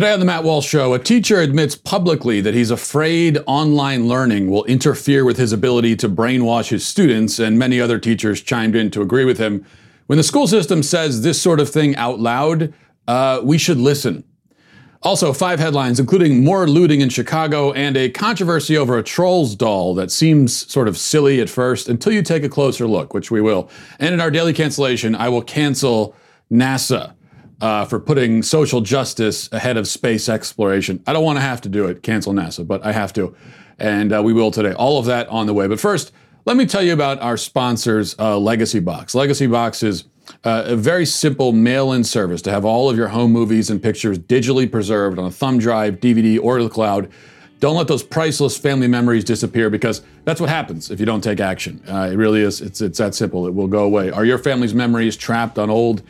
Today on the Matt Walsh Show, a teacher admits publicly that he's afraid online learning will interfere with his ability to brainwash his students, and many other teachers chimed in to agree with him. When the school system says this sort of thing out loud, uh, we should listen. Also, five headlines, including more looting in Chicago and a controversy over a Trolls doll that seems sort of silly at first until you take a closer look, which we will. And in our daily cancellation, I will cancel NASA uh, for putting social justice ahead of space exploration. I don't want to have to do it, cancel NASA, but I have to. And uh, we will today. All of that on the way. But first, let me tell you about our sponsors, uh, Legacy Box. Legacy Box is uh, a very simple mail-in service to have all of your home movies and pictures digitally preserved on a thumb drive, DVD, or the cloud. Don't let those priceless family memories disappear because that's what happens if you don't take action. Uh, it really is. It's it's that simple. It will go away. Are your family's memories trapped on old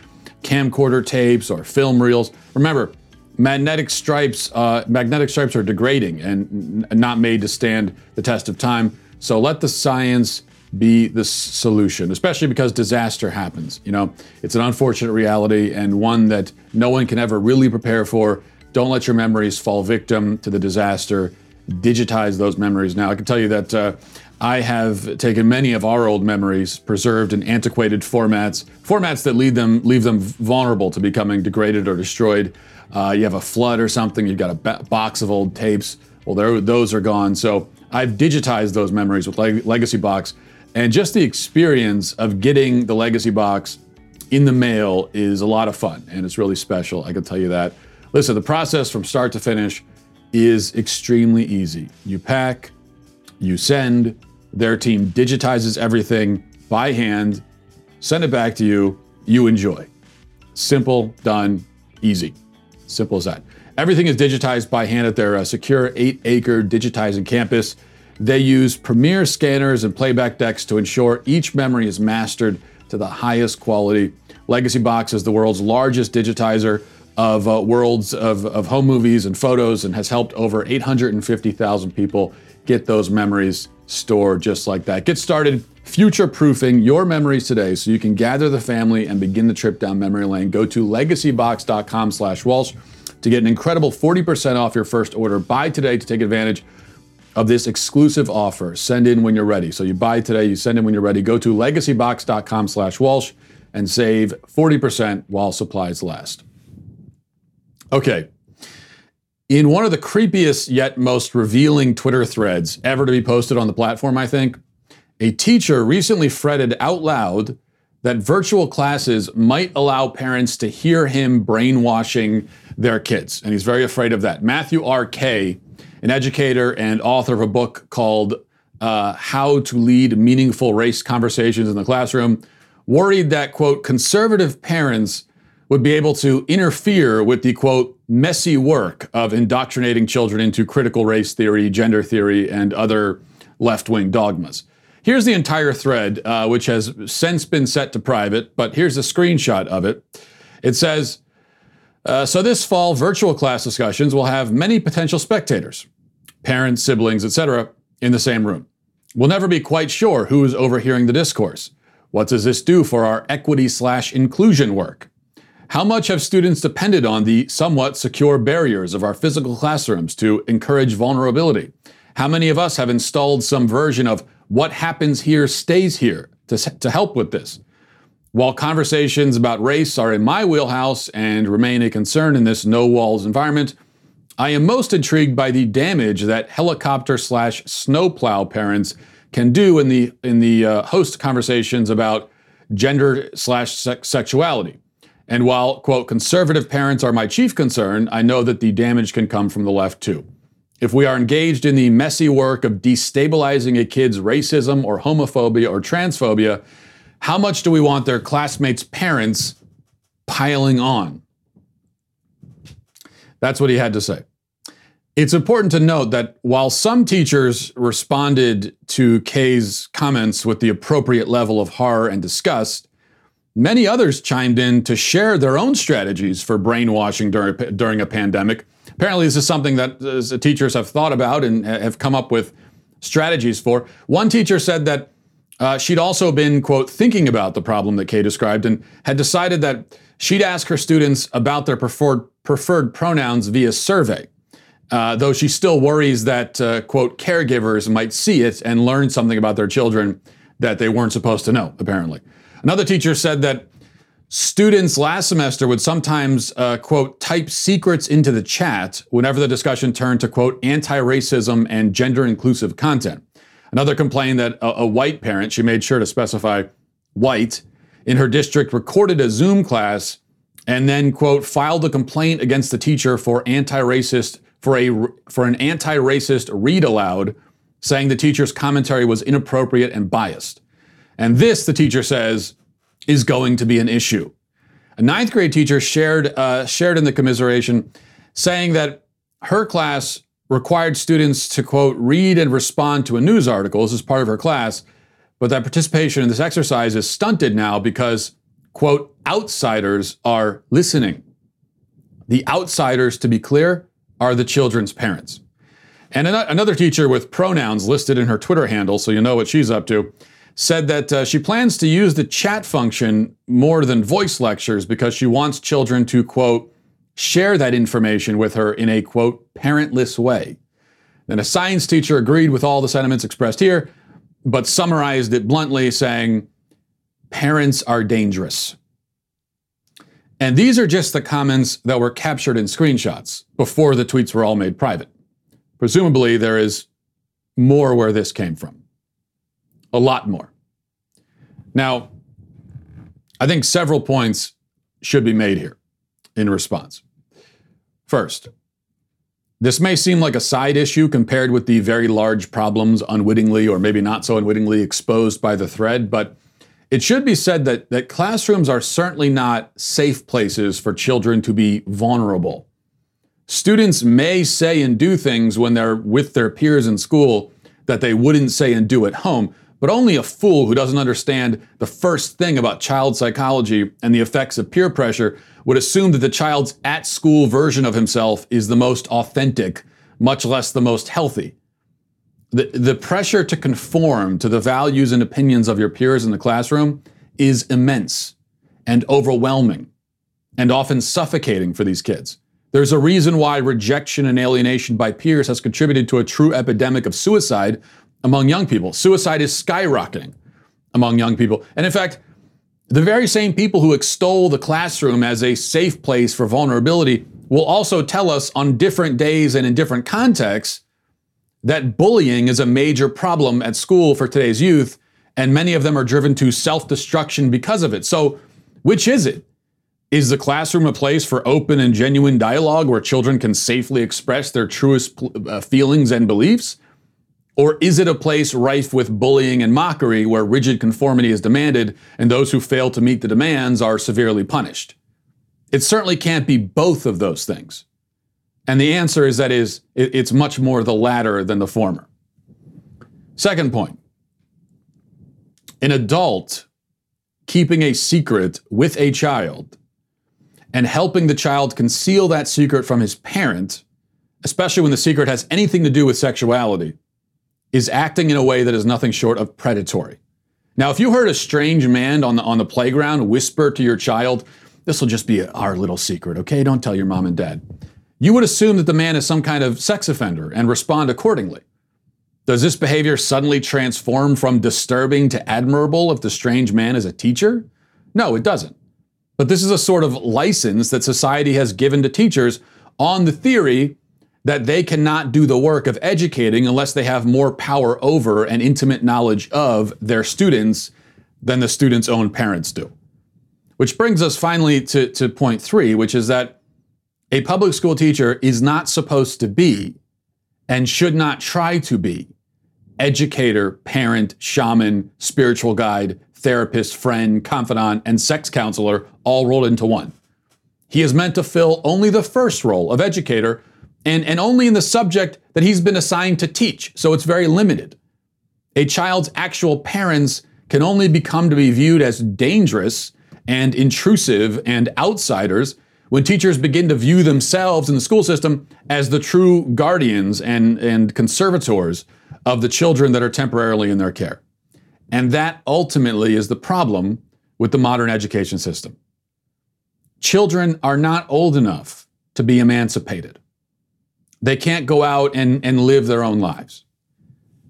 camcorder tapes or film reels? Remember, magnetic stripes uh, magnetic stripes are degrading and n- not made to stand the test of time. So let the science be the solution, especially because disaster happens. You know, it's an unfortunate reality and one that no one can ever really prepare for. Don't let your memories fall victim to the disaster. Digitize those memories now. I can tell you that uh, I have taken many of our old memories, preserved in antiquated formats, formats that leave them leave them vulnerable to becoming degraded or destroyed. Uh, you have a flood or something, you've got a box of old tapes. Well, those are gone. So I've digitized those memories with Leg- Legacy Box and just the experience of getting the legacy box in the mail is a lot of fun and it's really special. I can tell you that. Listen, the process from start to finish is extremely easy. You pack, you send, their team digitizes everything by hand, send it back to you, you enjoy. Simple, done, easy. Simple as that. Everything is digitized by hand at their uh, secure eight acre digitizing campus. They use premier scanners and playback decks to ensure each memory is mastered to the highest quality. Legacy Box is the world's largest digitizer of uh, worlds of, of home movies and photos and has helped over 850,000 people get those memories stored just like that. Get started future proofing your memories today so you can gather the family and begin the trip down memory lane. Go to legacybox.com slash Walsh to get an incredible 40% off your first order. Buy today to take advantage of this exclusive offer. Send in when you're ready. So you buy today, you send in when you're ready. Go to legacybox.com slash Walsh and save 40% while supplies last. Okay. In one of the creepiest yet most revealing Twitter threads ever to be posted on the platform, I think, a teacher recently fretted out loud that virtual classes might allow parents to hear him brainwashing their kids. And he's very afraid of that. Matthew R. Kay an educator and author of a book called uh, How to Lead Meaningful Race Conversations in the Classroom, worried that, quote, conservative parents would be able to interfere with the, quote, messy work of indoctrinating children into critical race theory, gender theory, and other left wing dogmas. Here's the entire thread, uh, which has since been set to private, but here's a screenshot of it. It says, uh, so this fall, virtual class discussions will have many potential spectators, parents, siblings, etc., in the same room. We'll never be quite sure who is overhearing the discourse. What does this do for our equity slash inclusion work? How much have students depended on the somewhat secure barriers of our physical classrooms to encourage vulnerability? How many of us have installed some version of what happens here stays here to, to help with this? While conversations about race are in my wheelhouse and remain a concern in this no walls environment, I am most intrigued by the damage that helicopter slash snowplow parents can do in the in the uh, host conversations about gender slash sexuality. And while quote conservative parents are my chief concern, I know that the damage can come from the left too. If we are engaged in the messy work of destabilizing a kid's racism or homophobia or transphobia, how much do we want their classmates' parents piling on? That's what he had to say. It's important to note that while some teachers responded to Kay's comments with the appropriate level of horror and disgust, many others chimed in to share their own strategies for brainwashing during, during a pandemic. Apparently, this is something that uh, teachers have thought about and have come up with strategies for. One teacher said that uh, she'd also been, quote, thinking about the problem that Kay described and had decided that she'd ask her students about their preferred, preferred pronouns via survey. Uh, though she still worries that, uh, quote, caregivers might see it and learn something about their children that they weren't supposed to know, apparently. Another teacher said that students last semester would sometimes, uh, quote, type secrets into the chat whenever the discussion turned to, quote, anti racism and gender inclusive content. Another complained that a, a white parent, she made sure to specify white, in her district recorded a Zoom class and then, quote, filed a complaint against the teacher for anti racist for a for an anti-racist read aloud, saying the teacher's commentary was inappropriate and biased. And this, the teacher says, is going to be an issue. A ninth grade teacher shared uh, shared in the commiseration, saying that her class required students to quote read and respond to a news article as part of her class, but that participation in this exercise is stunted now because quote outsiders are listening. The outsiders, to be clear, are the children's parents. And another teacher with pronouns listed in her Twitter handle, so you know what she's up to, said that uh, she plans to use the chat function more than voice lectures because she wants children to, quote, share that information with her in a, quote, parentless way. Then a science teacher agreed with all the sentiments expressed here, but summarized it bluntly, saying, parents are dangerous. And these are just the comments that were captured in screenshots before the tweets were all made private. Presumably, there is more where this came from. A lot more. Now, I think several points should be made here in response. First, this may seem like a side issue compared with the very large problems unwittingly or maybe not so unwittingly exposed by the thread, but it should be said that, that classrooms are certainly not safe places for children to be vulnerable. Students may say and do things when they're with their peers in school that they wouldn't say and do at home, but only a fool who doesn't understand the first thing about child psychology and the effects of peer pressure would assume that the child's at school version of himself is the most authentic, much less the most healthy the, the pressure to conform to the values and opinions of your peers in the classroom is immense and overwhelming and often suffocating for these kids. There's a reason why rejection and alienation by peers has contributed to a true epidemic of suicide among young people. Suicide is skyrocketing among young people. And in fact, the very same people who extol the classroom as a safe place for vulnerability will also tell us on different days and in different contexts that bullying is a major problem at school for today's youth, and many of them are driven to self destruction because of it. So, which is it? Is the classroom a place for open and genuine dialogue where children can safely express their truest uh, feelings and beliefs? Or is it a place rife with bullying and mockery where rigid conformity is demanded and those who fail to meet the demands are severely punished? It certainly can't be both of those things. And the answer is that is it's much more the latter than the former. Second point. An adult keeping a secret with a child and helping the child conceal that secret from his parent, especially when the secret has anything to do with sexuality, is acting in a way that is nothing short of predatory. Now, if you heard a strange man on the, on the playground whisper to your child, this will just be our little secret, okay? Don't tell your mom and dad you would assume that the man is some kind of sex offender and respond accordingly. Does this behavior suddenly transform from disturbing to admirable if the strange man is a teacher? No, it doesn't. But this is a sort of license that society has given to teachers on the theory that they cannot do the work of educating unless they have more power over and intimate knowledge of their students than the students' own parents do. Which brings us finally to, to point three, which is that a public school teacher is not supposed to be and should not try to be educator, parent, shaman, spiritual guide, therapist, friend, confidant, and sex counselor all rolled into one. He is meant to fill only the first role of educator and, and only in the subject that he's been assigned to teach, so it's very limited. A child's actual parents can only become to be viewed as dangerous and intrusive and outsiders when teachers begin to view themselves in the school system as the true guardians and, and conservators of the children that are temporarily in their care. And that ultimately is the problem with the modern education system. Children are not old enough to to be emancipated. They can't go out and, and live their own lives.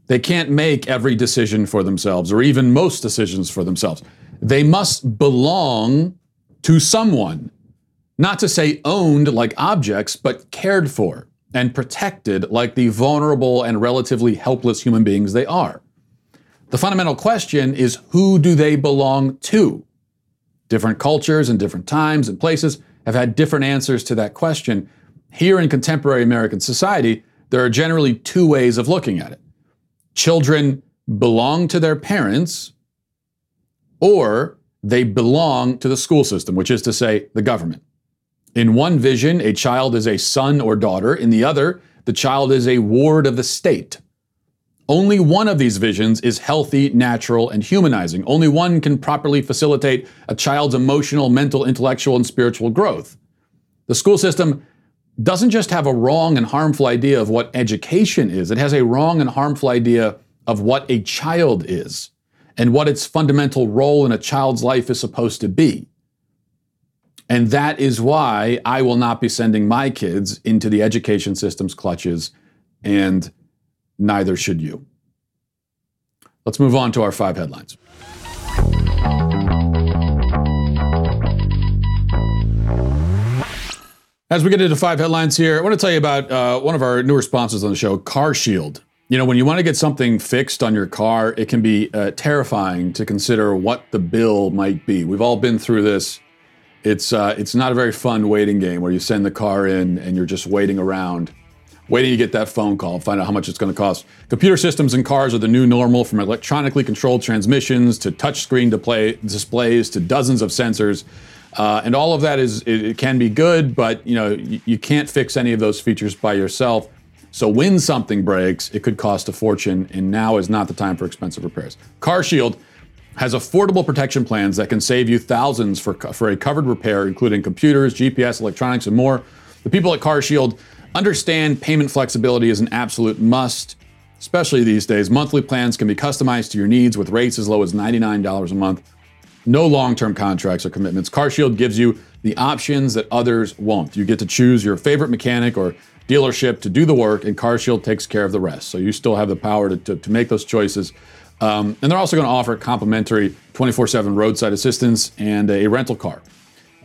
They can't make every decision for themselves or even most decisions for themselves. They must belong to someone, not to say owned like objects, but cared for and protected like the vulnerable and relatively helpless human beings they are. The fundamental question is who do they belong to? Different cultures and different times and places have had different answers to that question. Here in contemporary American society, there are generally two ways of looking at it. Children belong to their parents, or they belong to the school system, which is to say, the government. In one vision, a child is a son or daughter. In the other, the child is a ward of the state. Only one of these visions is healthy, natural, and humanizing. Only one can properly facilitate a child's emotional, mental, intellectual, and spiritual growth. The school system doesn't just have a wrong and harmful idea of what education is, it has a wrong and harmful idea of what a child is and what its fundamental role in a child's life is supposed to be. And that is why I will not be sending my kids into the education system's clutches, and neither should you. Let's move on to our five headlines. As we get into five headlines here, I want to tell you about uh, one of our newer sponsors on the show, CarShield. You know, when you want to get something fixed on your car, it can be uh, terrifying to consider what the bill might be. We've all been through this it's uh, it's not a very fun waiting game where you send the car in and you're just waiting around, waiting to get that phone call, find out how much it's going to cost. Computer systems in cars are the new normal, from electronically controlled transmissions to touchscreen display, displays to dozens of sensors. Uh, and all of that is it, it, can be good, but you know you, you can't fix any of those features by yourself. So when something breaks, it could cost a fortune, and now is not the time for expensive repairs. CarShield has affordable protection plans that can save you thousands for, for a covered repair, including computers, GPS, electronics, and more. The people at CarShield understand payment flexibility is an absolute must, especially these days. Monthly plans can be customized to your needs with rates as low as $99 a month. No long term contracts or commitments. CarShield gives you the options that others won't. You get to choose your favorite mechanic or dealership to do the work, and CarShield takes care of the rest. So you still have the power to, to, to make those choices. Um, and they're also going to offer complimentary 24 7 roadside assistance and a rental car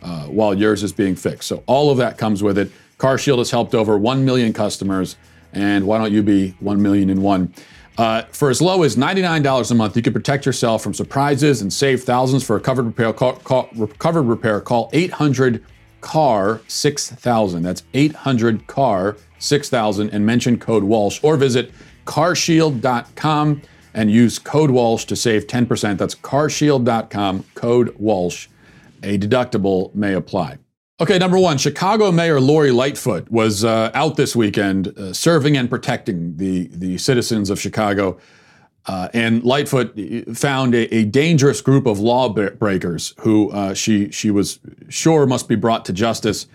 uh, while yours is being fixed. So, all of that comes with it. CarShield has helped over 1 million customers, and why don't you be 1 million in one? Uh, for as low as $99 a month, you can protect yourself from surprises and save thousands for a covered repair. Call, call, covered repair. Call 800 CAR 6000. That's 800 CAR 6000 and mention code Walsh or visit carshield.com and use code Walsh to save 10%. That's carshield.com, code Walsh. A deductible may apply. Okay, number one, Chicago Mayor Lori Lightfoot was uh, out this weekend uh, serving and protecting the, the citizens of Chicago. Uh, and Lightfoot found a, a, dangerous group of lawbreakers who uh, she, she was sure must be brought to justice.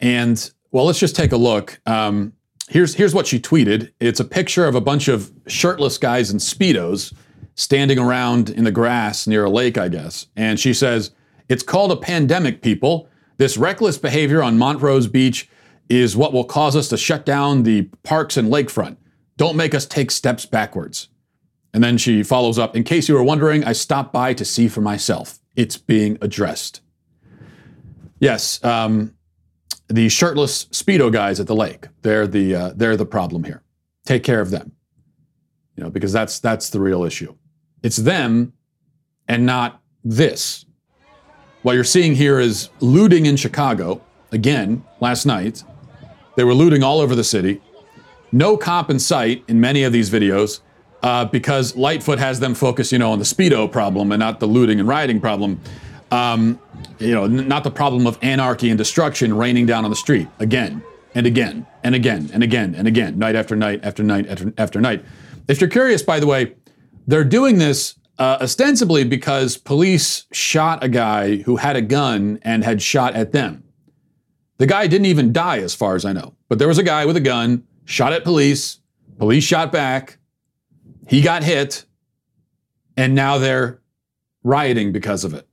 And well, let's just take a look. Um, here's here's what she tweeted. It's a picture of a bunch of shirtless guys in speedos standing around in the grass near a lake, I guess. And she says, "It's called a pandemic, people. This reckless behavior on Montrose Beach is what will cause us to shut down the parks and lakefront. Don't make us take steps backwards." And then she follows up, "In case you were wondering, I stopped by to see for myself. It's being addressed." Yes, um, the shirtless speedo guys at the lake. They're the uh, they're the problem here. Take care of them. You know, because that's that's the real issue. It's them and not this. What you're seeing here is looting in Chicago again last night. They were looting all over the city. No cop in sight in many of these videos uh, because Lightfoot has them focus, you know, on the speedo problem and not the looting and rioting problem. Um, you know, n- not the problem of anarchy and destruction raining down on the street again and again and again and again and again, night after night after night after, after night. If you're curious, by the way, they're doing this uh, ostensibly because police shot a guy who had a gun and had shot at them. The guy didn't even die, as far as I know, but there was a guy with a gun, shot at police, police shot back, he got hit, and now they're rioting because of it.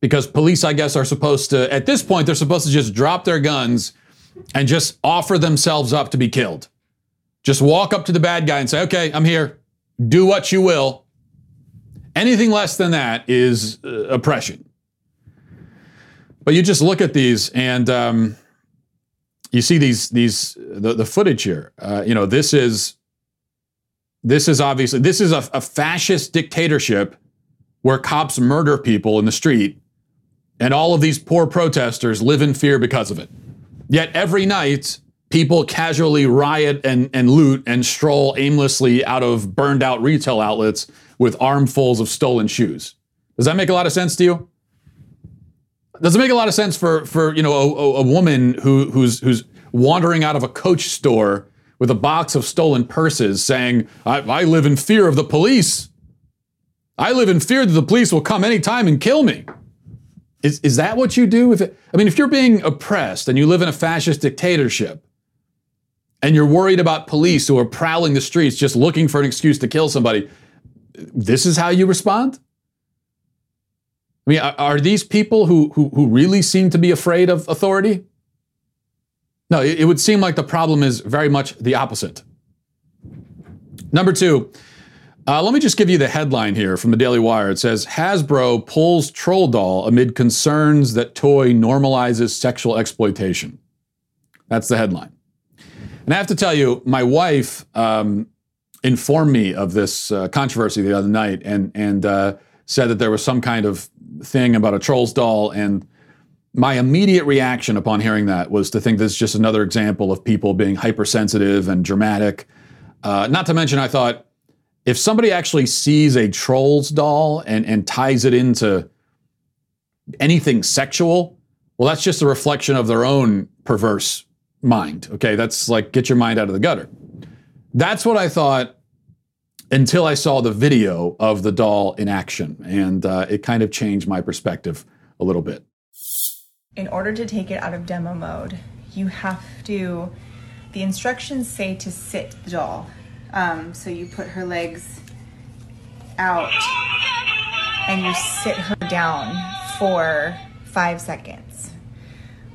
because police, I guess, are supposed to, at this point, they're supposed to just drop their guns and just offer themselves up to be killed. Just walk up to the bad guy and say, okay, I'm here. Do what you will. Anything less than that is uh, oppression. But you just look at these and um, you see these these the, the footage here. Uh, you know, this is this is obviously this is a, a fascist dictatorship where cops murder people in the street, and all of these poor protesters live in fear because of it. Yet every night, people casually riot and, and loot and stroll aimlessly out of burned out retail outlets with armfuls of stolen shoes. Does that make a lot of sense to you? Does it make a lot of sense for for you know a, a woman who who's who's wandering out of a coach store with a box of stolen purses saying, I, I live in fear of the police. I live in fear that the police will come anytime and kill me. Is, is that what you do? If it, I mean, if you're being oppressed and you live in a fascist dictatorship and you're worried about police who are prowling the streets just looking for an excuse to kill somebody, this is how you respond? I mean, are, are these people who, who, who really seem to be afraid of authority? No, it, it would seem like the problem is very much the opposite. Number two, uh, let me just give you the headline here from the Daily Wire. It says Hasbro pulls troll doll amid concerns that toy normalizes sexual exploitation. That's the headline. And I have to tell you, my wife um, informed me of this uh, controversy the other night and, and uh, said that there was some kind of thing about a trolls doll and my immediate reaction upon hearing that was to think this is just another example of people being hypersensitive and dramatic. Uh, not to mention, I thought if somebody actually sees a trolls doll and, and ties it into anything sexual, well, that's just a reflection of their own perverse mind. Okay, that's like get your mind out of the gutter. That's what I thought until I saw the video of the doll in action, and uh, it kind of changed my perspective a little bit in order to take it out of demo mode, you have to, the instructions say to sit the doll. Um, so you put her legs out and you sit her down for five seconds,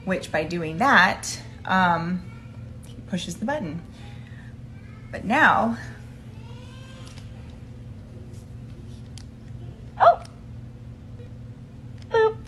which by doing that, um, pushes the button. But now, oh, boop.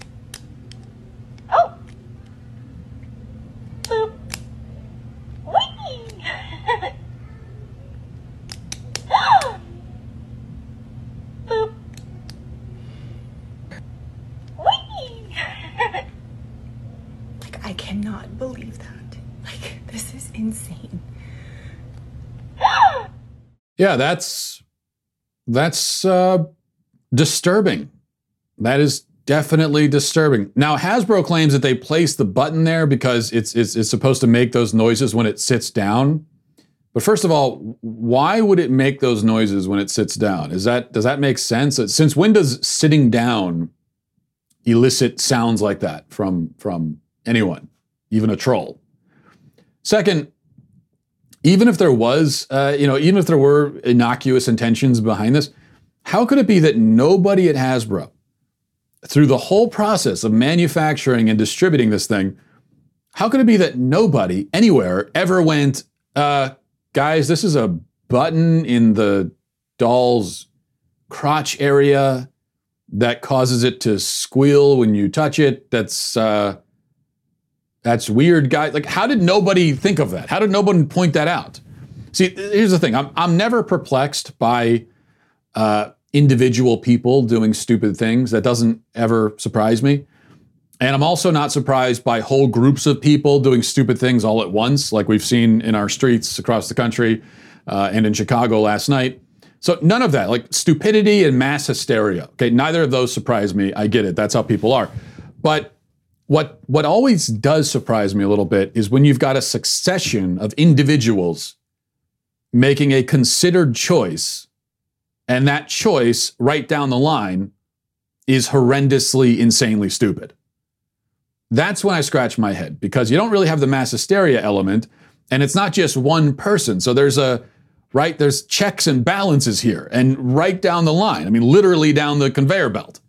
Yeah, that's that's uh, disturbing. That is definitely disturbing. Now Hasbro claims that they placed the button there because it's, it's it's supposed to make those noises when it sits down. But first of all, why would it make those noises when it sits down? Is that does that make sense? Since when does sitting down elicit sounds like that from from anyone, even a troll? Second, even if there was, uh, you know, even if there were innocuous intentions behind this, how could it be that nobody at Hasbro, through the whole process of manufacturing and distributing this thing, how could it be that nobody anywhere ever went, uh, guys, this is a button in the doll's crotch area that causes it to squeal when you touch it? That's uh, that's weird, guys. Like, how did nobody think of that? How did nobody point that out? See, here's the thing I'm, I'm never perplexed by uh, individual people doing stupid things. That doesn't ever surprise me. And I'm also not surprised by whole groups of people doing stupid things all at once, like we've seen in our streets across the country uh, and in Chicago last night. So none of that, like stupidity and mass hysteria. Okay, neither of those surprise me. I get it. That's how people are. But what, what always does surprise me a little bit is when you've got a succession of individuals making a considered choice, and that choice right down the line is horrendously, insanely stupid. That's when I scratch my head because you don't really have the mass hysteria element, and it's not just one person. So there's a right, there's checks and balances here, and right down the line. I mean, literally down the conveyor belt.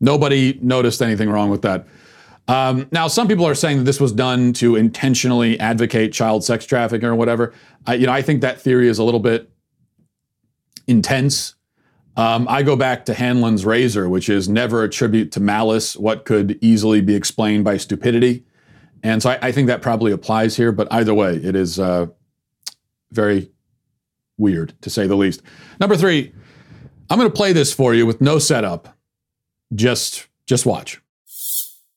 Nobody noticed anything wrong with that. Um, now, some people are saying that this was done to intentionally advocate child sex trafficking or whatever. I, you know, I think that theory is a little bit intense. Um, I go back to Hanlon's razor, which is never attribute to malice what could easily be explained by stupidity. And so I, I think that probably applies here. But either way, it is uh, very weird to say the least. Number three, I'm going to play this for you with no setup. Just just watch.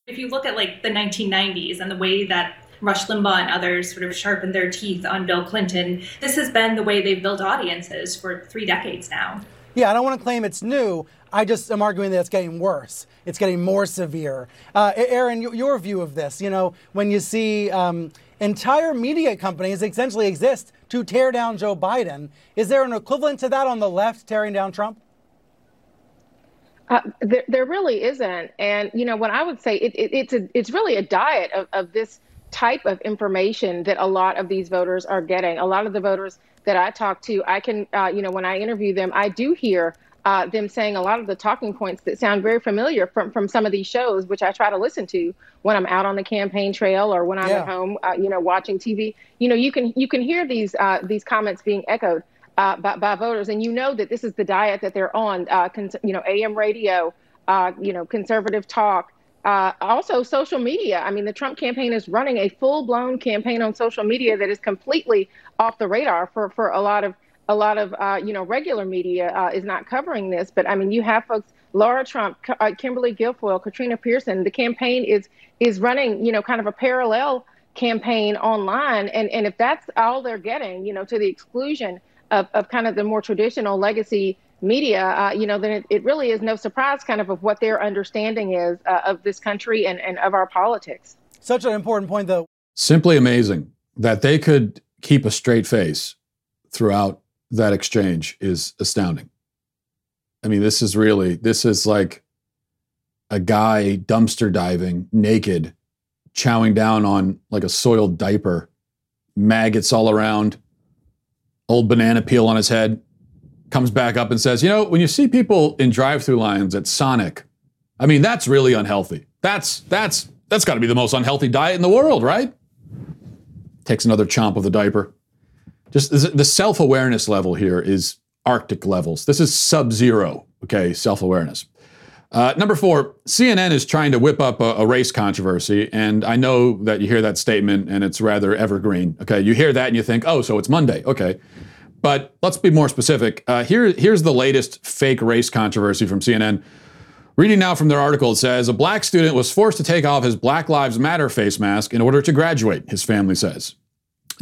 If you look at like the 1990s and the way that Rush Limbaugh and others sort of sharpened their teeth on Bill Clinton, this has been the way they've built audiences for three decades now. Yeah, I don't want to claim it's new. I just am arguing that it's getting worse. It's getting more severe. Uh, Aaron, your view of this, you know, when you see um, entire media companies essentially exist to tear down Joe Biden, is there an equivalent to that on the left tearing down Trump? Uh, there, there really isn't, and you know what I would say, it, it, it's a, it's really a diet of, of this type of information that a lot of these voters are getting. A lot of the voters that I talk to, I can, uh, you know, when I interview them, I do hear uh, them saying a lot of the talking points that sound very familiar from from some of these shows, which I try to listen to when I'm out on the campaign trail or when I'm yeah. at home, uh, you know, watching TV. You know, you can you can hear these uh, these comments being echoed uh, by, by, voters, and you know that this is the diet that they're on. Uh, cons- you know, AM radio, uh, you know, conservative talk. Uh, also, social media. I mean, the Trump campaign is running a full-blown campaign on social media that is completely off the radar for, for a lot of a lot of uh, you know regular media uh, is not covering this. But I mean, you have folks, Laura Trump, Kimberly Guilfoyle, Katrina Pierson. The campaign is is running, you know, kind of a parallel campaign online, and and if that's all they're getting, you know, to the exclusion of, of kind of the more traditional legacy media, uh, you know, then it, it, really is no surprise kind of of what their understanding is uh, of this country and, and of our politics. Such an important point, though. Simply amazing that they could keep a straight face throughout that exchange is astounding. I mean, this is really, this is like a guy dumpster diving naked, chowing down on like a soiled diaper, maggots all around old banana peel on his head, comes back up and says, You know, when you see people in drive through lines at Sonic, I mean, that's really unhealthy. That's, that's, that's got to be the most unhealthy diet in the world, right? Takes another chomp of the diaper. Just the self awareness level here is Arctic levels. This is sub zero, okay, self awareness. Uh, number four, CNN is trying to whip up a, a, race controversy, and I know that you hear that statement and it's rather evergreen. Okay, you hear that and you think, oh, so it's Monday. Okay, but let's be more specific. Uh, here, here's the latest fake race controversy from CNN. Reading now from their article, it says a black student was forced to take off his Black Lives Matter face mask in order to graduate. His family says.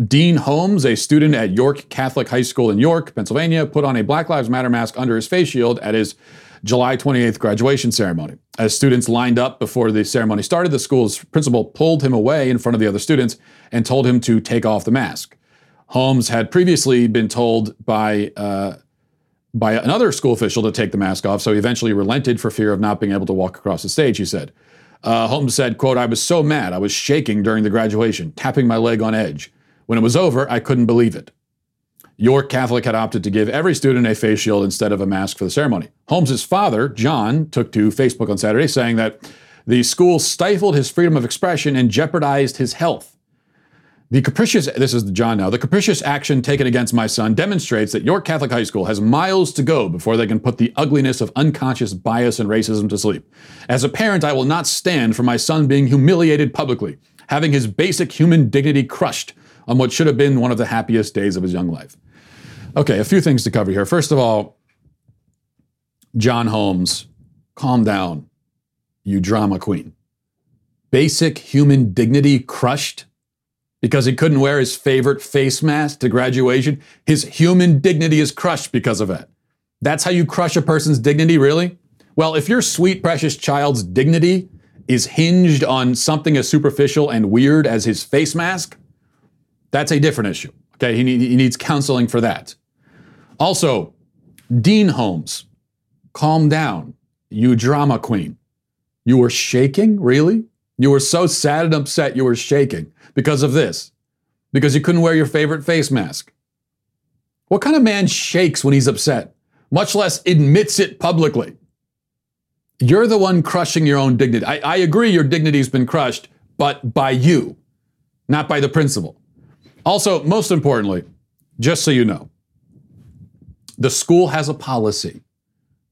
Dean Holmes, a student at York Catholic High School in York, Pennsylvania, put on a Black Lives Matter mask under his face shield at his July 28th graduation ceremony. As students lined up before the ceremony started, the school's principal pulled him away in front of the other students and told him to take off the mask. Holmes had previously been told by uh, by another school official to take the mask off, so he eventually relented for fear of not being able to walk across the stage. He said, uh, Holmes said, "quote I was so mad, I was shaking during the graduation, tapping my leg on edge. When it was over, I couldn't believe it." York Catholic had opted to give every student a face shield instead of a mask for the ceremony. Holmes's father, John, took to Facebook on Saturday saying that the school stifled his freedom of expression and jeopardized his health. The capricious, this is John now, the capricious action taken against my son demonstrates that York Catholic High School has miles to go before they can put the ugliness of unconscious bias and racism to sleep. As a parent, I will not stand for my son being humiliated publicly, having his basic human dignity crushed on what should have been one of the happiest days of his young life. Okay, a few things to cover here. First of all, John Holmes, calm down, you drama queen. Basic human dignity crushed because he couldn't wear his favorite face mask to graduation. His human dignity is crushed because of it. That's how you crush a person's dignity, really? Well, if your sweet, precious child's dignity is hinged on something as superficial and weird as his face mask, that's a different issue. Okay, he, he needs counseling for that. Also, Dean Holmes, calm down, you drama queen. You were shaking, really? You were so sad and upset you were shaking because of this, because you couldn't wear your favorite face mask. What kind of man shakes when he's upset, much less admits it publicly? You're the one crushing your own dignity. I, I agree your dignity's been crushed, but by you, not by the principal. Also, most importantly, just so you know, the school has a policy.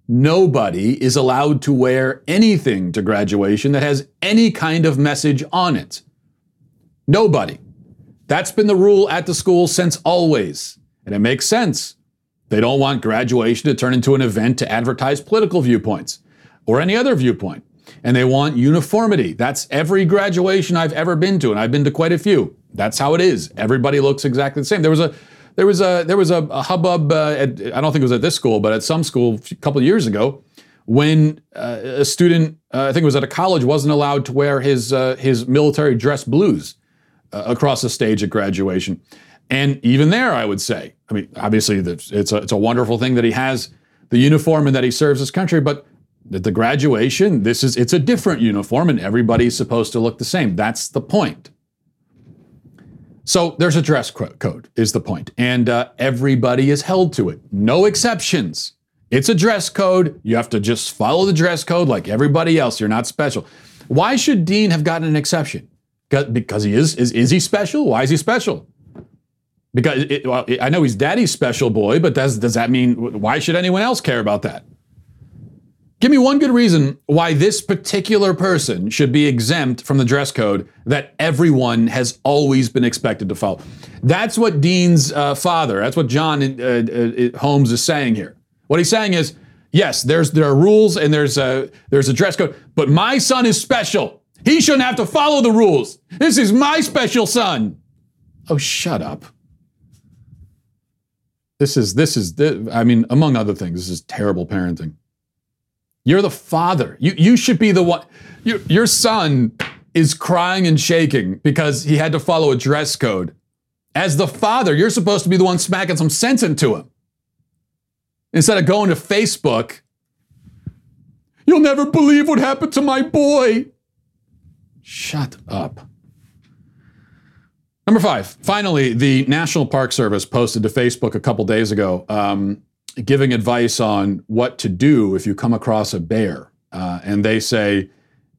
Nobody is allowed to wear anything to graduation that has any kind of message on it. Nobody. That's been the rule at the school since always. And it makes sense. They don't want graduation to turn into an event to advertise political viewpoints or any other viewpoint. And they want uniformity. That's every graduation I've ever been to, and I've been to quite a few. That's how it is. Everybody looks exactly the same. There was a there was a there was a, a hubbub. Uh, at, I don't think it was at this school, but at some school a couple of years ago, when uh, a student, uh, I think it was at a college, wasn't allowed to wear his uh, his military dress blues uh, across the stage at graduation. And even there, I would say, I mean, obviously, it's a it's a wonderful thing that he has the uniform and that he serves his country, but at the graduation, this is it's a different uniform, and everybody's supposed to look the same. That's the point. So there's a dress code, is the point, and uh, everybody is held to it. No exceptions. It's a dress code. You have to just follow the dress code like everybody else. You're not special. Why should Dean have gotten an exception? Because he is, is, is he special? Why is he special? Because it, well, I know he's daddy's special boy, but does, does that mean, why should anyone else care about that? Give me one good reason why this particular person should be exempt from the dress code that everyone has always been expected to follow. That's what Dean's uh, father, that's what John uh, uh, Holmes is saying here. What he's saying is, yes, there's there are rules and there's a there's a dress code, but my son is special. He shouldn't have to follow the rules. This is my special son. Oh, shut up. This is this is I mean, among other things, this is terrible parenting. You're the father. You, you should be the one. You, your son is crying and shaking because he had to follow a dress code. As the father, you're supposed to be the one smacking some sense into him. Instead of going to Facebook, you'll never believe what happened to my boy. Shut up. Number five, finally, the National Park Service posted to Facebook a couple days ago um, giving advice on what to do if you come across a bear. Uh, and they say,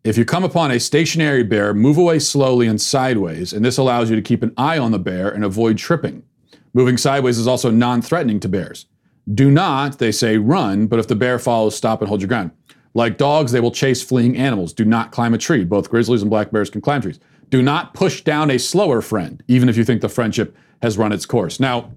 if you come upon a stationary bear, move away slowly and sideways, and this allows you to keep an eye on the bear and avoid tripping. Moving sideways is also non threatening to bears. Do not, they say, run, but if the bear follows, stop and hold your ground. Like dogs, they will chase fleeing animals. Do not climb a tree. Both grizzlies and black bears can climb trees. Do not push down a slower friend, even if you think the friendship has run its course. Now,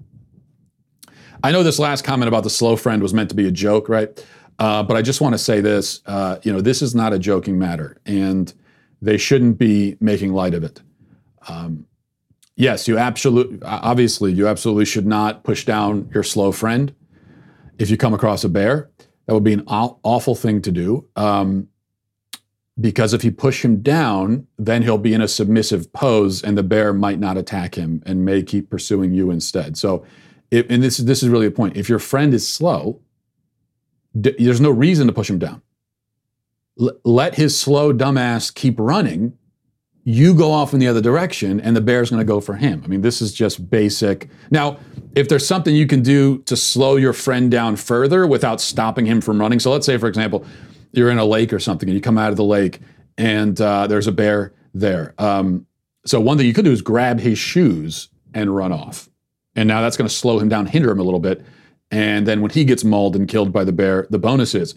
I know this last comment about the slow friend was meant to be a joke, right? Uh, but I just want to say this: uh, you know, this is not a joking matter, and they shouldn't be making light of it. Um, yes, you absolutely, obviously, you absolutely should not push down your slow friend if you come across a bear. That would be an awful thing to do. Um, because if you push him down, then he'll be in a submissive pose, and the bear might not attack him and may keep pursuing you instead. So if, and this is this is really a point. If your friend is slow, d- there's no reason to push him down. L- let his slow dumbass keep running. You go off in the other direction, and the bear's going to go for him. I mean, this is just basic. Now, if there's something you can do to slow your friend down further without stopping him from running, so let's say, for example, you're in a lake or something, and you come out of the lake, and uh, there's a bear there. Um, so one thing you could do is grab his shoes and run off. And now that's going to slow him down, hinder him a little bit. And then when he gets mauled and killed by the bear, the bonus is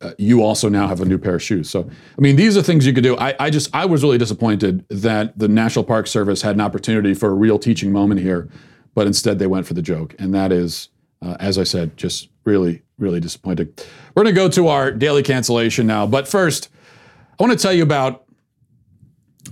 uh, you also now have a new pair of shoes. So, I mean, these are things you could do. I, I just, I was really disappointed that the National Park Service had an opportunity for a real teaching moment here, but instead they went for the joke. And that is, uh, as I said, just really, really disappointing. We're going to go to our daily cancellation now. But first, I want to tell you about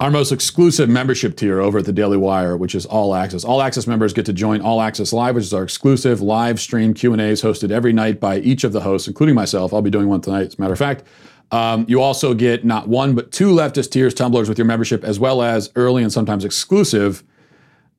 our most exclusive membership tier over at the Daily Wire, which is All Access. All Access members get to join All Access Live, which is our exclusive live stream Q and A's hosted every night by each of the hosts, including myself. I'll be doing one tonight, as a matter of fact. Um, you also get not one but two leftist tears tumblers with your membership, as well as early and sometimes exclusive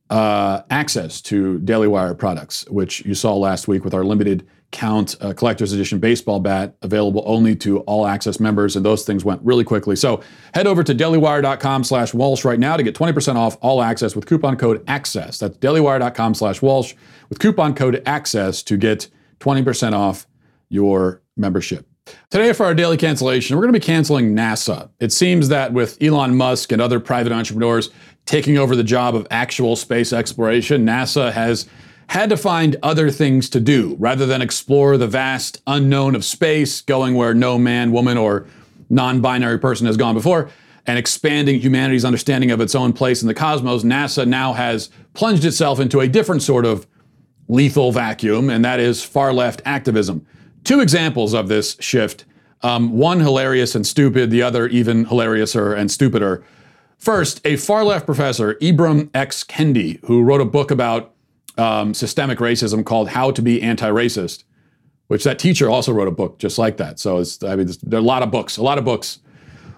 uh, access to Daily Wire products, which you saw last week with our limited count uh, collector's edition baseball bat available only to all access members and those things went really quickly. So head over to dailywire.com slash walsh right now to get 20% off all access with coupon code access. That's dailywire.com slash walsh with coupon code access to get 20% off your membership. Today, for our daily cancellation, we're going to be canceling NASA. It seems that with Elon Musk and other private entrepreneurs taking over the job of actual space exploration, NASA has had to find other things to do rather than explore the vast unknown of space, going where no man, woman, or non binary person has gone before, and expanding humanity's understanding of its own place in the cosmos. NASA now has plunged itself into a different sort of lethal vacuum, and that is far left activism. Two examples of this shift um, one hilarious and stupid, the other even hilariouser and stupider. First, a far left professor, Ibram X. Kendi, who wrote a book about um, systemic racism called How to Be Anti Racist, which that teacher also wrote a book just like that. So it's, I mean, there are a lot of books, a lot of books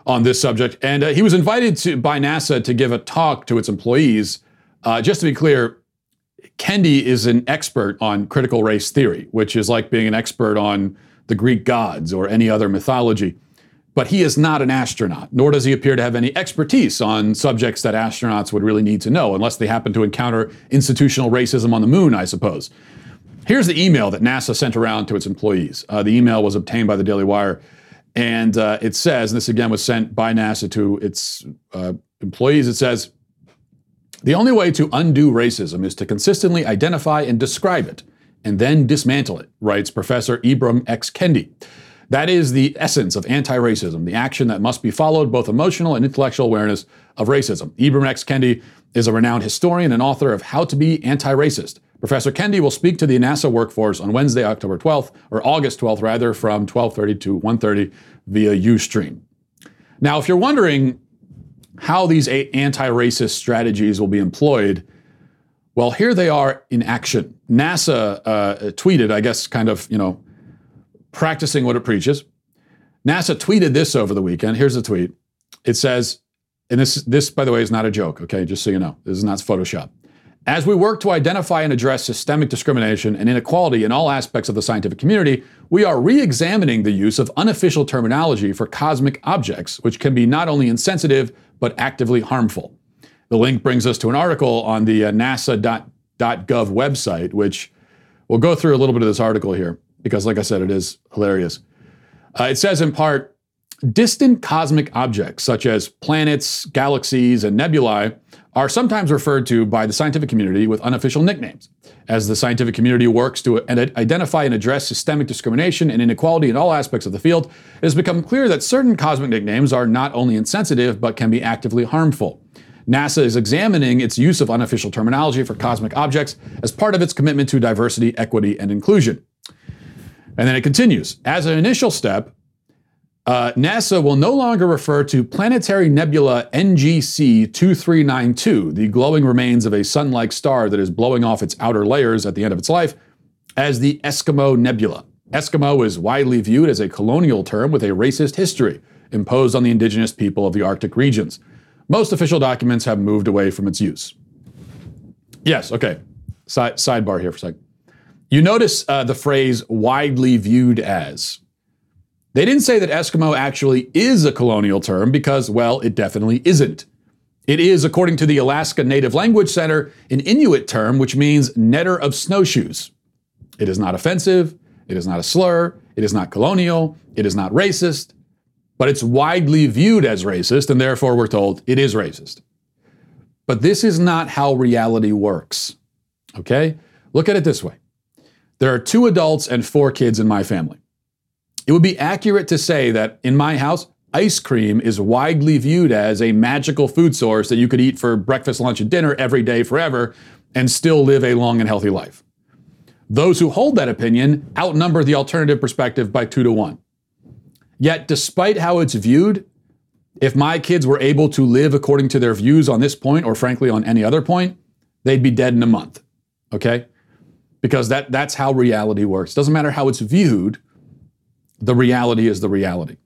on this subject. And uh, he was invited to, by NASA to give a talk to its employees. Uh, just to be clear, Kendi is an expert on critical race theory, which is like being an expert on the Greek gods or any other mythology. But he is not an astronaut, nor does he appear to have any expertise on subjects that astronauts would really need to know, unless they happen to encounter institutional racism on the moon, I suppose. Here's the email that NASA sent around to its employees. Uh, the email was obtained by the Daily Wire, and uh, it says, and this again was sent by NASA to its uh, employees, it says, the only way to undo racism is to consistently identify and describe it, and then dismantle it, writes Professor Ibram X. Kendi. That is the essence of anti racism, the action that must be followed, both emotional and intellectual awareness of racism. Ibram X. Kendi is a renowned historian and author of How to Be Anti Racist. Professor Kendi will speak to the NASA workforce on Wednesday, October 12th, or August 12th, rather, from 12:30 to 1:30 via UStream. Now, if you're wondering how these anti-racist strategies will be employed, well, here they are in action. NASA uh, tweeted, I guess, kind of, you know, practicing what it preaches. NASA tweeted this over the weekend. Here's the tweet. It says, and this, this, by the way, is not a joke, okay? Just so you know, this is not Photoshop. As we work to identify and address systemic discrimination and inequality in all aspects of the scientific community, we are re examining the use of unofficial terminology for cosmic objects, which can be not only insensitive, but actively harmful. The link brings us to an article on the uh, nasa.gov website, which we'll go through a little bit of this article here because, like I said, it is hilarious. Uh, it says in part distant cosmic objects such as planets, galaxies, and nebulae are sometimes referred to by the scientific community with unofficial nicknames. As the scientific community works to identify and address systemic discrimination and inequality in all aspects of the field, it has become clear that certain cosmic nicknames are not only insensitive but can be actively harmful. NASA is examining its use of unofficial terminology for cosmic objects as part of its commitment to diversity, equity, and inclusion. And then it continues. As an initial step, uh, NASA will no longer refer to planetary nebula NGC 2392, the glowing remains of a sun like star that is blowing off its outer layers at the end of its life, as the Eskimo Nebula. Eskimo is widely viewed as a colonial term with a racist history imposed on the indigenous people of the Arctic regions. Most official documents have moved away from its use. Yes, okay. Side, sidebar here for a second. You notice uh, the phrase widely viewed as. They didn't say that Eskimo actually is a colonial term because, well, it definitely isn't. It is, according to the Alaska Native Language Center, an Inuit term which means netter of snowshoes. It is not offensive, it is not a slur, it is not colonial, it is not racist, but it's widely viewed as racist, and therefore we're told it is racist. But this is not how reality works. Okay? Look at it this way there are two adults and four kids in my family. It would be accurate to say that in my house, ice cream is widely viewed as a magical food source that you could eat for breakfast, lunch, and dinner every day forever and still live a long and healthy life. Those who hold that opinion outnumber the alternative perspective by two to one. Yet, despite how it's viewed, if my kids were able to live according to their views on this point, or frankly on any other point, they'd be dead in a month. Okay? Because that, that's how reality works. Doesn't matter how it's viewed, the reality is the reality.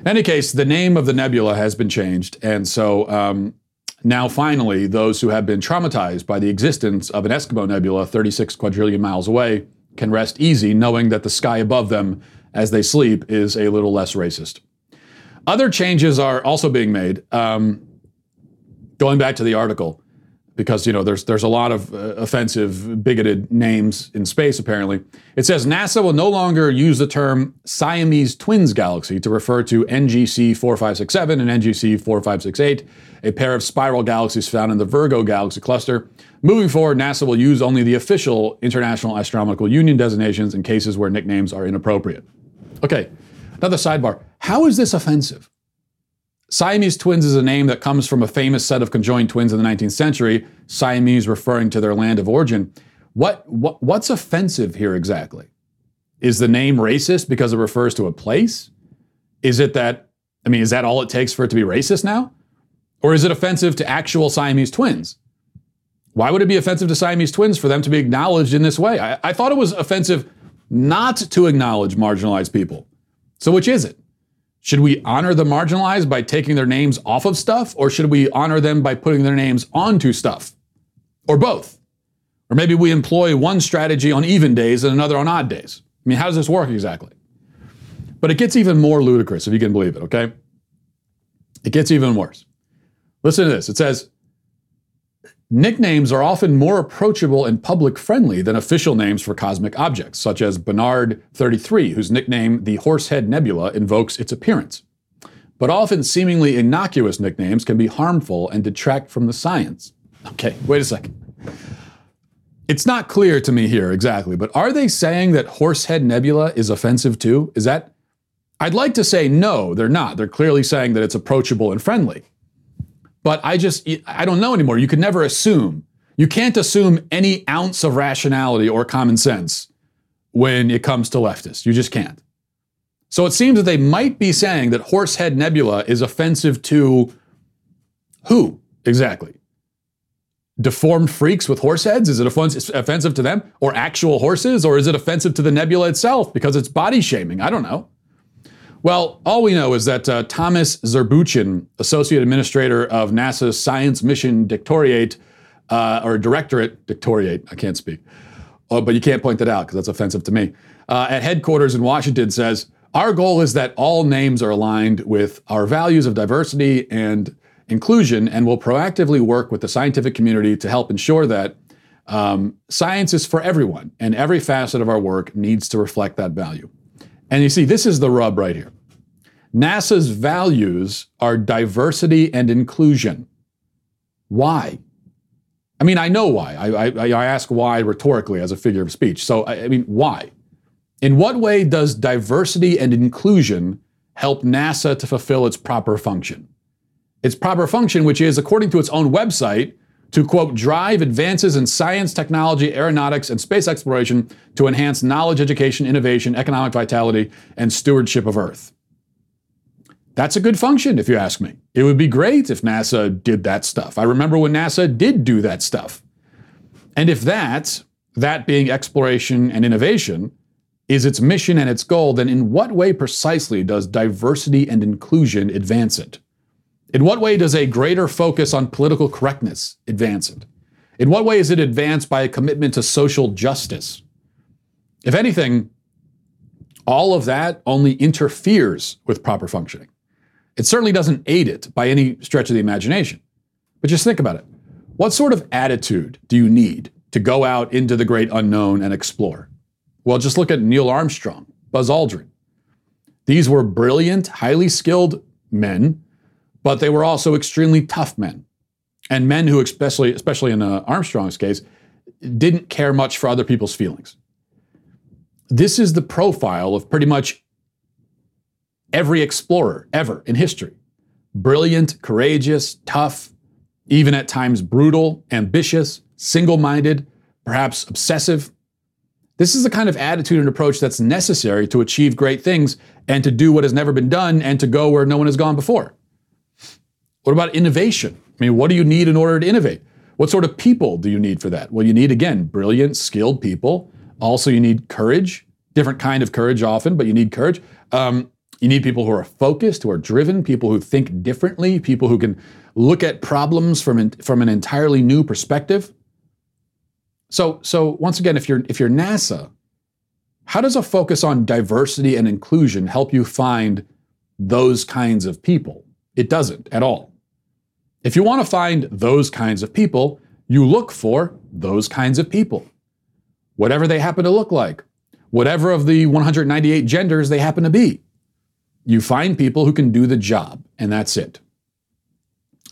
In any case, the name of the nebula has been changed, and so um, now finally, those who have been traumatized by the existence of an Eskimo nebula 36 quadrillion miles away can rest easy knowing that the sky above them as they sleep is a little less racist. Other changes are also being made. Um, going back to the article, because you know there's there's a lot of uh, offensive, bigoted names in space. Apparently, it says NASA will no longer use the term Siamese twins galaxy to refer to NGC 4567 and NGC 4568, a pair of spiral galaxies found in the Virgo galaxy cluster. Moving forward, NASA will use only the official International Astronomical Union designations in cases where nicknames are inappropriate. Okay, another sidebar. How is this offensive? Siamese twins is a name that comes from a famous set of conjoined twins in the 19th century, Siamese referring to their land of origin. What, what, what's offensive here exactly? Is the name racist because it refers to a place? Is it that, I mean, is that all it takes for it to be racist now? Or is it offensive to actual Siamese twins? Why would it be offensive to Siamese twins for them to be acknowledged in this way? I, I thought it was offensive not to acknowledge marginalized people. So which is it? Should we honor the marginalized by taking their names off of stuff, or should we honor them by putting their names onto stuff? Or both? Or maybe we employ one strategy on even days and another on odd days. I mean, how does this work exactly? But it gets even more ludicrous, if you can believe it, okay? It gets even worse. Listen to this. It says, Nicknames are often more approachable and public friendly than official names for cosmic objects, such as Barnard 33, whose nickname, the Horsehead Nebula, invokes its appearance. But often seemingly innocuous nicknames can be harmful and detract from the science. Okay, wait a second. It's not clear to me here exactly, but are they saying that Horsehead Nebula is offensive too? Is that? I'd like to say no, they're not. They're clearly saying that it's approachable and friendly. But I just, I don't know anymore. You can never assume. You can't assume any ounce of rationality or common sense when it comes to leftists. You just can't. So it seems that they might be saying that Horsehead Nebula is offensive to who exactly? Deformed freaks with horse heads? Is it offensive to them? Or actual horses? Or is it offensive to the nebula itself because it's body shaming? I don't know. Well, all we know is that uh, Thomas Zurbuchen, Associate Administrator of NASA's Science Mission Directorate, uh, or Directorate, Directorate, I can't speak, oh, but you can't point that out because that's offensive to me, uh, at headquarters in Washington says, Our goal is that all names are aligned with our values of diversity and inclusion, and will proactively work with the scientific community to help ensure that um, science is for everyone, and every facet of our work needs to reflect that value. And you see, this is the rub right here. NASA's values are diversity and inclusion. Why? I mean, I know why. I, I, I, ask why rhetorically as a figure of speech. So, I, I mean, why? In what way does diversity and inclusion help NASA to fulfill its proper function? Its proper function, which is, according to its own website, to quote, drive advances in science, technology, aeronautics, and space exploration to enhance knowledge, education, innovation, economic vitality, and stewardship of Earth. That's a good function, if you ask me. It would be great if NASA did that stuff. I remember when NASA did do that stuff. And if that, that being exploration and innovation, is its mission and its goal, then in what way precisely does diversity and inclusion advance it? In what way does a greater focus on political correctness advance it? In what way is it advanced by a commitment to social justice? If anything, all of that only interferes with proper functioning. It certainly doesn't aid it by any stretch of the imagination. But just think about it. What sort of attitude do you need to go out into the great unknown and explore? Well, just look at Neil Armstrong, Buzz Aldrin. These were brilliant, highly skilled men but they were also extremely tough men and men who, especially, especially in uh, Armstrong's case, didn't care much for other people's feelings. This is the profile of pretty much every explorer ever in history brilliant, courageous, tough, even at times brutal, ambitious, single minded, perhaps obsessive. This is the kind of attitude and approach that's necessary to achieve great things and to do what has never been done and to go where no one has gone before. What about innovation? I mean, what do you need in order to innovate? What sort of people do you need for that? Well, you need, again, brilliant, skilled people. Also, you need courage, different kind of courage often, but you need courage. Um, you need people who are focused, who are driven, people who think differently, people who can look at problems from, in, from an entirely new perspective. So, so once again, if you're, if you're NASA, how does a focus on diversity and inclusion help you find those kinds of people? It doesn't at all. If you want to find those kinds of people, You look for those kinds of people, whatever they happen to look like, whatever of the 198 genders they happen to be. You find people who can do the job, and that's it.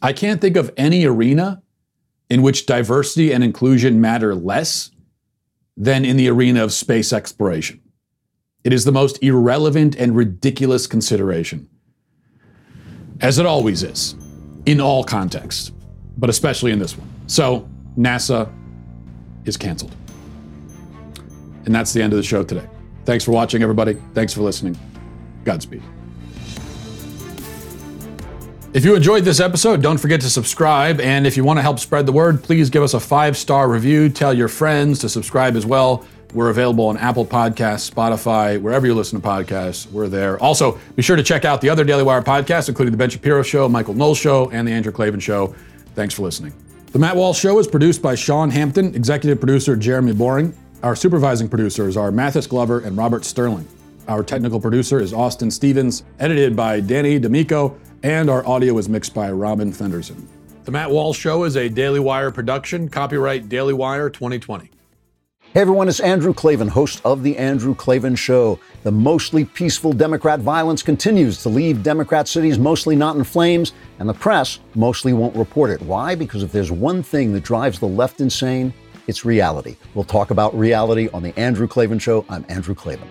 I can't think of any arena in which diversity and inclusion matter less than in the arena of space exploration. It is the most irrelevant and ridiculous consideration, as it always is, in all contexts, but especially in this one. So, NASA is canceled. And that's the end of the show today. Thanks for watching, everybody. Thanks for listening. Godspeed. If you enjoyed this episode, don't forget to subscribe. And if you want to help spread the word, please give us a five star review. Tell your friends to subscribe as well. We're available on Apple Podcasts, Spotify, wherever you listen to podcasts. We're there. Also, be sure to check out the other Daily Wire podcasts, including The Ben Shapiro Show, Michael Knowles Show, and The Andrew Klavan Show. Thanks for listening. The Matt Walsh Show is produced by Sean Hampton, executive producer Jeremy Boring. Our supervising producers are Mathis Glover and Robert Sterling. Our technical producer is Austin Stevens, edited by Danny D'Amico and our audio is mixed by Robin Fenderson. The Matt Walsh Show is a Daily Wire production, copyright Daily Wire 2020. Hey everyone, it's Andrew Klavan, host of The Andrew Klavan Show. The mostly peaceful Democrat violence continues to leave Democrat cities mostly not in flames, and the press mostly won't report it. Why? Because if there's one thing that drives the left insane, it's reality. We'll talk about reality on The Andrew Klavan Show. I'm Andrew Klavan.